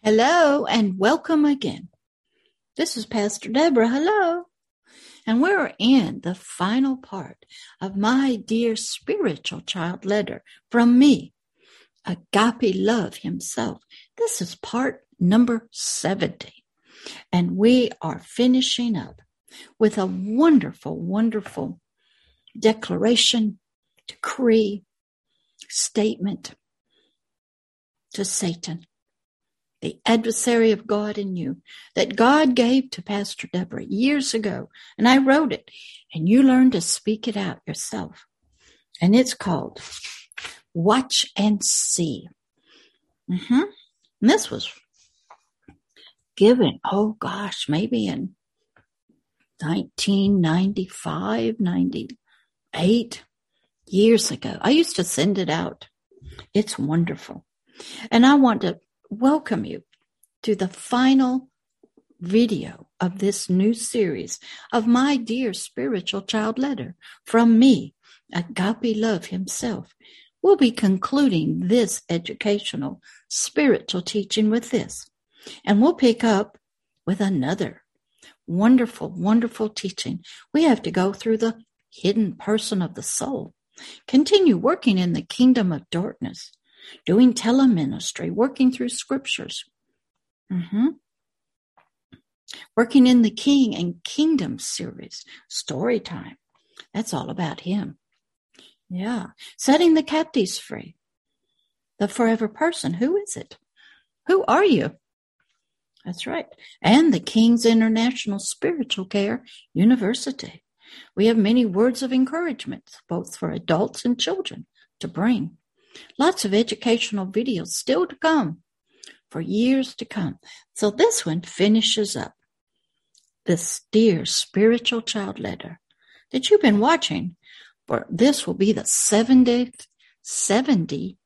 Hello and welcome again. This is Pastor Deborah. Hello. And we're in the final part of my dear spiritual child letter from me, Agape Love himself. This is part number 70. And we are finishing up with a wonderful, wonderful declaration, decree, statement to Satan the adversary of God in you that God gave to Pastor Deborah years ago. And I wrote it and you learned to speak it out yourself. And it's called Watch and See. Mm-hmm. And this was given, oh gosh, maybe in 1995, 98 years ago. I used to send it out. It's wonderful. And I want to welcome you to the final video of this new series of my dear spiritual child letter from me, Agape Love himself. We'll be concluding this educational spiritual teaching with this, and we'll pick up with another wonderful, wonderful teaching. We have to go through the hidden person of the soul, continue working in the kingdom of darkness, doing teleministry, working through scriptures, mm-hmm. working in the King and Kingdom series, story time. That's all about him. Yeah. Setting the captives free. The forever person. Who is it? Who are you? That's right. And the King's International Spiritual Care University. We have many words of encouragement, both for adults and children, to bring. Lots of educational videos still to come for years to come. So this one finishes up this dear spiritual child letter that you've been watching. For this will be the 70th, 70th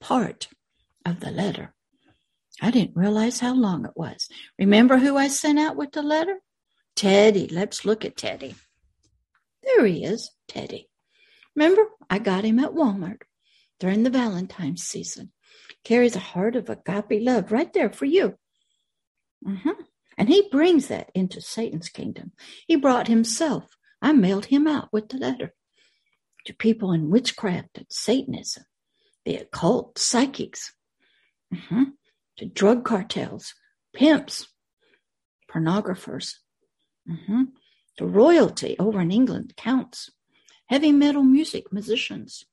part of the letter. I didn't realize how long it was. Remember who I sent out with the letter? Teddy. Let's look at Teddy. There he is, Teddy. Remember, I got him at Walmart during the Valentine's season. Carries a heart of agape love right there for you. Mm-hmm. And he brings that into Satan's kingdom. He brought himself. I mailed him out with the letter to people in witchcraft and Satanism, the occult, psychics, mm-hmm. to drug cartels, pimps, pornographers, mm-hmm. to royalty over in England, counts, heavy metal music musicians.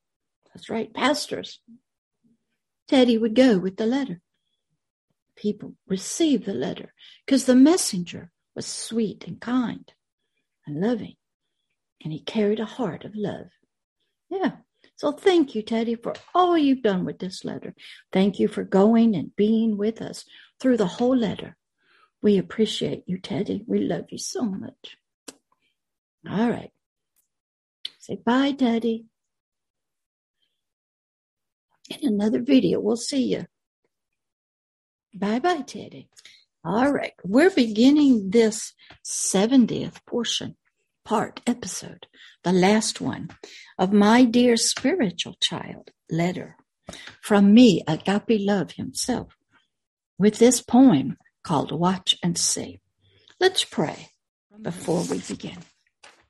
That's right, pastors. Teddy would go with the letter. People received the letter because the messenger was sweet and kind and loving, and he carried a heart of love. Yeah. So thank you, Teddy, for all you've done with this letter. Thank you for going and being with us through the whole letter. We appreciate you, Teddy. We love you so much. All right. Say bye, Daddy. In another video, we'll see you. Bye bye, Teddy. All right, we're beginning this 70th portion, part, episode, the last one of my dear spiritual child letter from me, Agape Love himself, with this poem called Watch and See. Let's pray before we begin.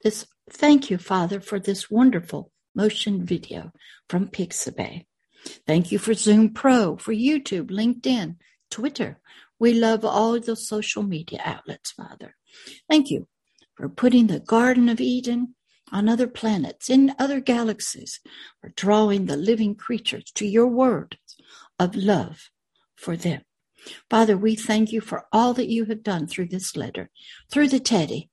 This Thank you, Father, for this wonderful motion video from Pixabay. Thank you for Zoom Pro, for YouTube, LinkedIn, Twitter. We love all the social media outlets, Father. Thank you for putting the Garden of Eden on other planets, in other galaxies, for drawing the living creatures to your word of love for them. Father, we thank you for all that you have done through this letter, through the Teddy,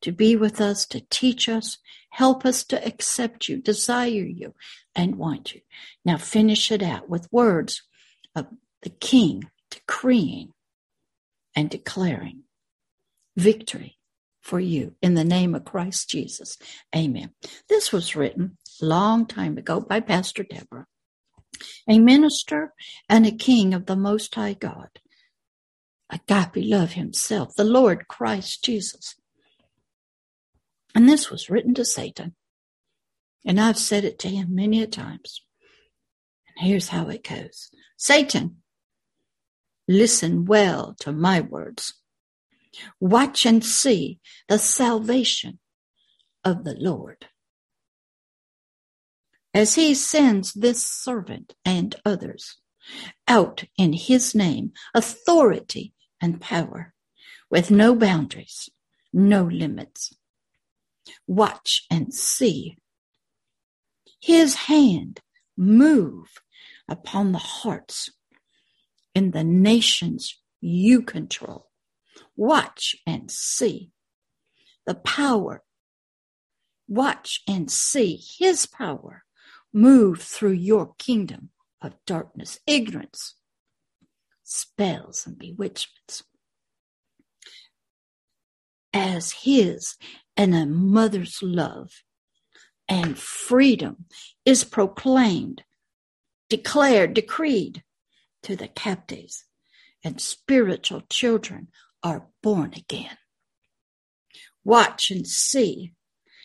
to be with us, to teach us, help us to accept you, desire you, and want you. Now finish it out with words of the King decreeing and declaring victory for you in the name of Christ Jesus. Amen. This was written long time ago by Pastor Deborah, a minister and a king of the Most High God. Agape love himself, the Lord Christ Jesus. And this was written to Satan. And I've said it to him many a times. And here's how it goes Satan, Listen well to my words. Watch and see the salvation of the Lord. As he sends this servant and others out in his name, authority and power with no boundaries, no limits. Watch and see his hand move upon the hearts in the nations you control. Watch and see the power. Watch and see his power move through your kingdom of darkness, ignorance, spells, and bewitchments. As his and a mother's love and freedom is proclaimed, declared, decreed to the captives, and spiritual children are born again. Watch and see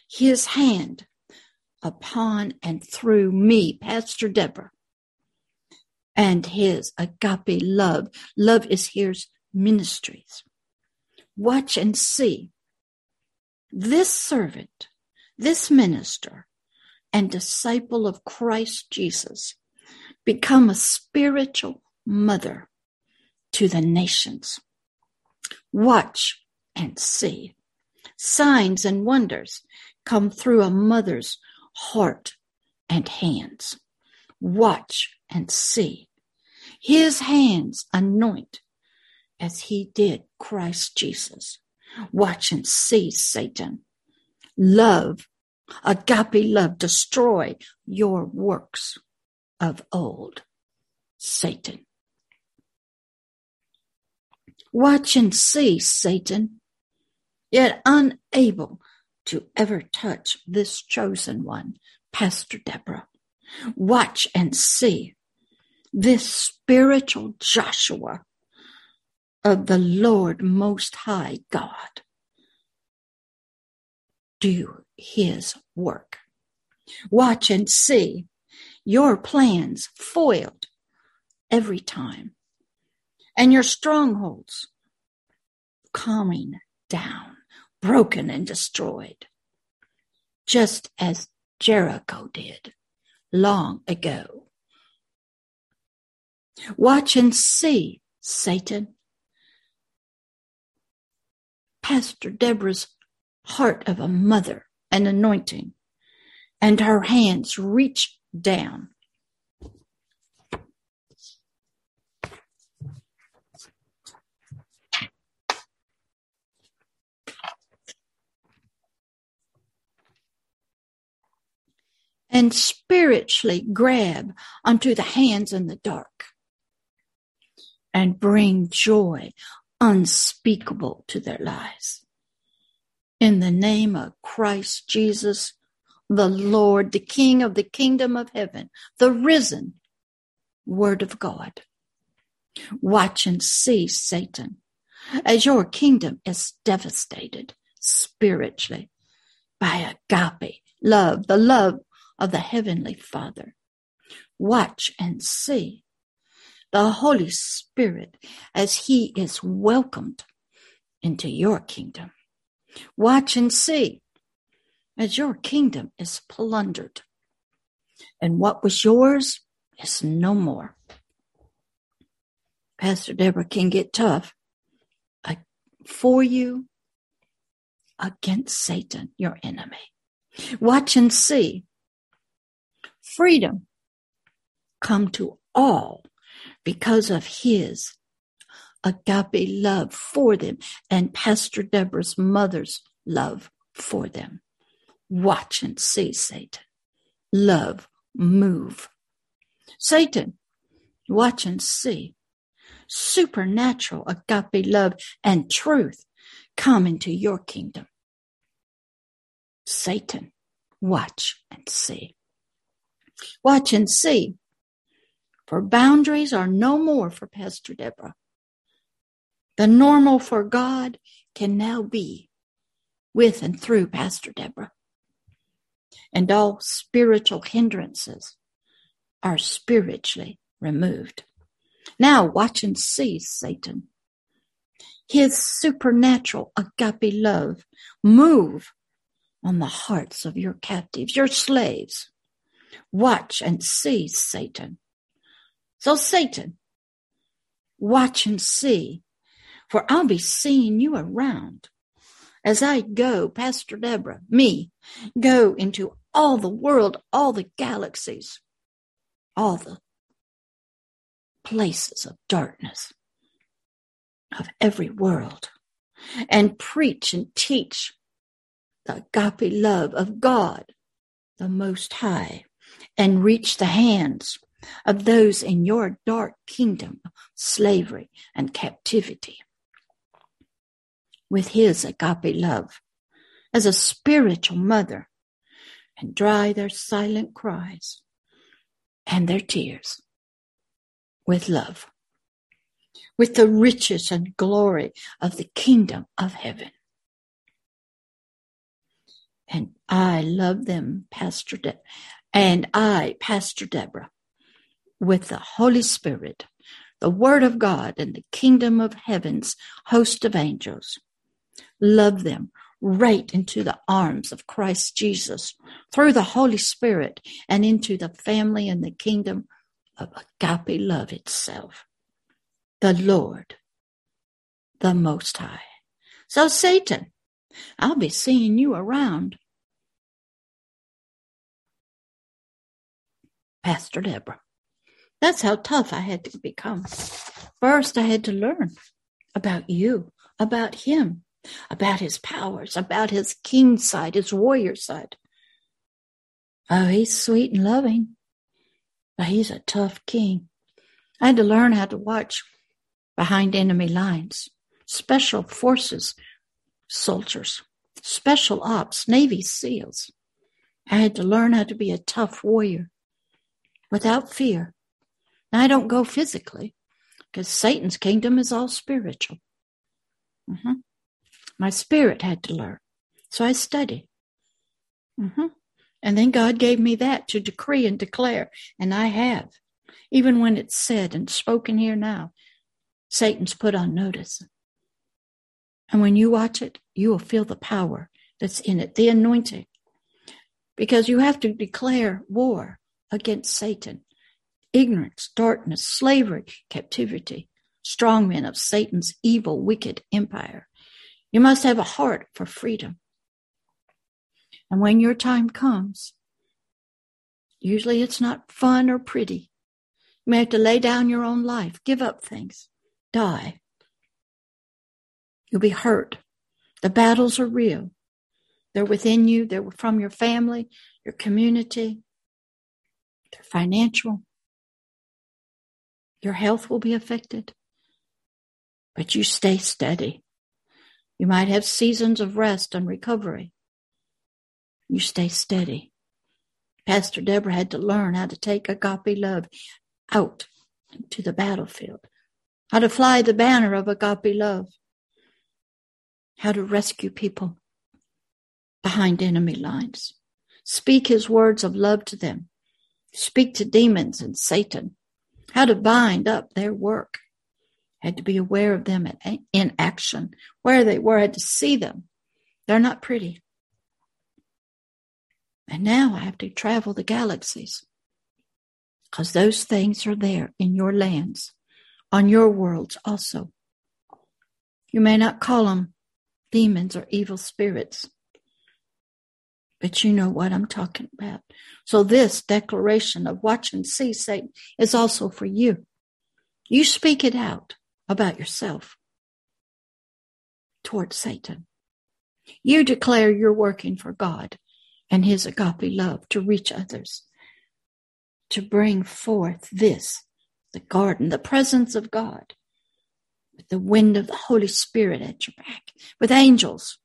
his hand upon and through me, Pastor Deborah, and his agape love. Love is his ministries. Watch and see this servant, this minister, and disciple of Christ Jesus become a spiritual mother to the nations. Watch and see. Signs and wonders come through a mother's heart and hands. Watch and see. His hands anoint as he did Christ Jesus. Watch and see Satan. Love, agape love, destroy your works of old. Satan. Watch and see, Satan, yet unable to ever touch this chosen one, Pastor Deborah. Watch and see this spiritual Joshua of the Lord Most High God do his work. Watch and see your plans foiled every time and your strongholds coming down broken and destroyed, just as Jericho did long ago. Watch and see, Satan. Pastor Deborah's heart of a mother and anointing, and her hands reach down. And spiritually grab onto the hands in the dark and bring joy unspeakable to their lives. In the name of Christ Jesus, the Lord, the King of the kingdom of heaven, the risen Word of God. Watch and see, Satan, as your kingdom is devastated spiritually by agape love, the love of the Heavenly Father. Watch and see the Holy Spirit as He is welcomed into your kingdom. Watch and see as your kingdom is plundered. And what was yours is no more. Pastor Deborah can get tough uh, for you against Satan, your enemy. Watch and see freedom come to all because of his agape love for them and Pastor Deborah's mother's love for them. Watch and see Satan. Love move. Satan, watch and see. Supernatural agape love and truth come into your kingdom. Satan, watch and see. Watch and see. For boundaries are no more for Pastor Deborah. The normal for God can now be with and through Pastor Deborah. And all spiritual hindrances are spiritually removed. Now watch and see, Satan. His supernatural agape love move on the hearts of your captives, your slaves. Watch and see, Satan. So, Satan, watch and see, for I'll be seeing you around. As I go, Pastor Deborah, me, go into all the world, all the galaxies, all the places of darkness of every world, and preach and teach the agape love of God, the Most High, and reach the hands of those in your dark kingdom slavery and captivity with his agape love as a spiritual mother and dry their silent cries and their tears with love, with the riches and glory of the kingdom of heaven. And I love them, Pastor De- and I, Pastor Deborah, with the Holy Spirit, the Word of God, and the kingdom of heaven's host of angels love them right into the arms of Christ Jesus through the Holy Spirit and into the family and the kingdom of agape love itself. The Lord, the Most High. So, Satan, I'll be seeing you around. Pastor Deborah. That's how tough I had to become. First, I had to learn about you, about him, about his powers, about his king side, his warrior side. Oh, he's sweet and loving, but he's a tough king. I had to learn how to watch behind enemy lines, special forces soldiers, special ops, Navy SEALs. I had to learn how to be a tough warrior without fear. Now, I don't go physically because Satan's kingdom is all spiritual. Mm-hmm. My spirit had to learn. So I studied. Mm-hmm. And then God gave me that to decree and declare, and I have. Even when it's said and spoken here now, Satan's put on notice. And when you watch it, you will feel the power that's in it, the anointing. Because you have to declare war against Satan, ignorance, darkness, slavery, captivity, strong men of Satan's evil, wicked empire. You must have a heart for freedom. And when your time comes, usually it's not fun or pretty. You may have to lay down your own life, give up things, die. You'll be hurt. The battles are real. They're within you, they're from your family, your community, they're financial. Your health will be affected. But you stay steady. You might have seasons of rest and recovery. You stay steady. Pastor Deborah had to learn how to take agape love out to the battlefield, how to fly the banner of agape love, how to rescue people behind enemy lines, speak his words of love to them, speak to demons and Satan, how to bind up their work, had to be aware of them in action, where they were, had to see them. They're not pretty. And now I have to travel the galaxies because those things are there in your lands, on your worlds also. You may not call them demons or evil spirits, but you know what I'm talking about. So this declaration of watch and see Satan is also for you. You speak it out about yourself towards Satan. You declare you're working for God and his agape love to reach others, to bring forth this, the garden, the presence of God, with the wind of the Holy Spirit at your back, with angels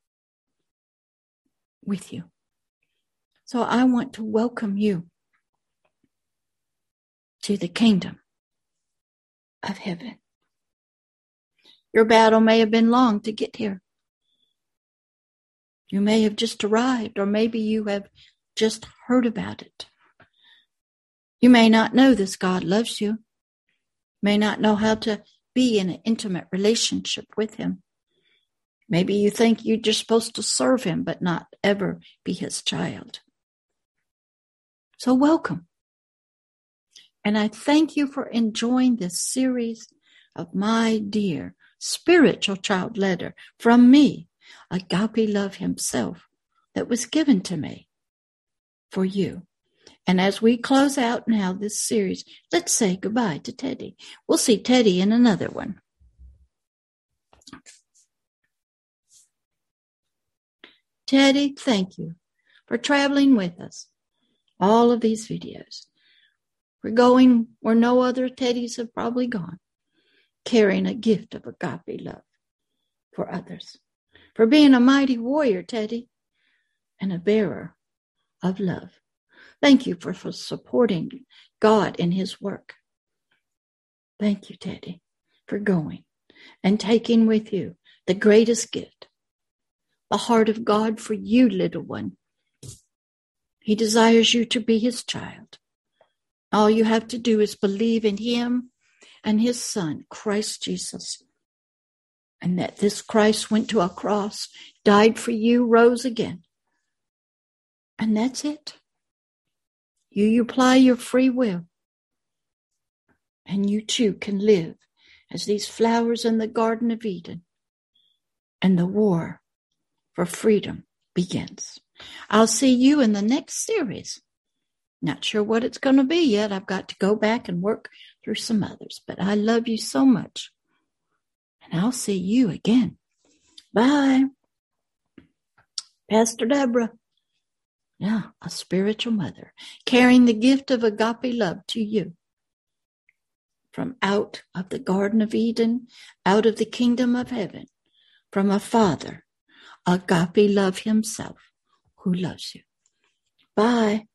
with you. So I want to welcome you to the kingdom of heaven. Your battle may have been long to get here. You may have just arrived, or maybe you have just heard about it. You may not know this God loves you. may not know how to be in an intimate relationship with him. Maybe you think you're just supposed to serve him, but not ever be his child. So welcome. And I thank you for enjoying this series of my dear spiritual child letter from me, Agape Love Himself, that was given to me for you. And as we close out now this series, let's say goodbye to Teddy. We'll see Teddy in another one. Teddy, thank you for traveling with us. All of these videos. We're going where no other teddies have probably gone, carrying a gift of agape love for others. For being a mighty warrior, Teddy, and a bearer of love. Thank you for, for supporting God in his work. Thank you, Teddy, for going and taking with you the greatest gift, the heart of God for you, little one. He desires you to be his child. All you have to do is believe in him and his son, Christ Jesus. And that this Christ went to a cross, died for you, rose again. And that's it. You apply your free will, and you too can live as these flowers in the Garden of Eden. And the war for freedom begins. I'll see you in the next series. Not sure what it's going to be yet. I've got to go back and work through some others, but I love you so much. And I'll see you again. Bye. Pastor Deborah. Yeah, a spiritual mother carrying the gift of agape love to you from out of the Garden of Eden, out of the kingdom of heaven, from a father, agape love himself who loves you. Bye.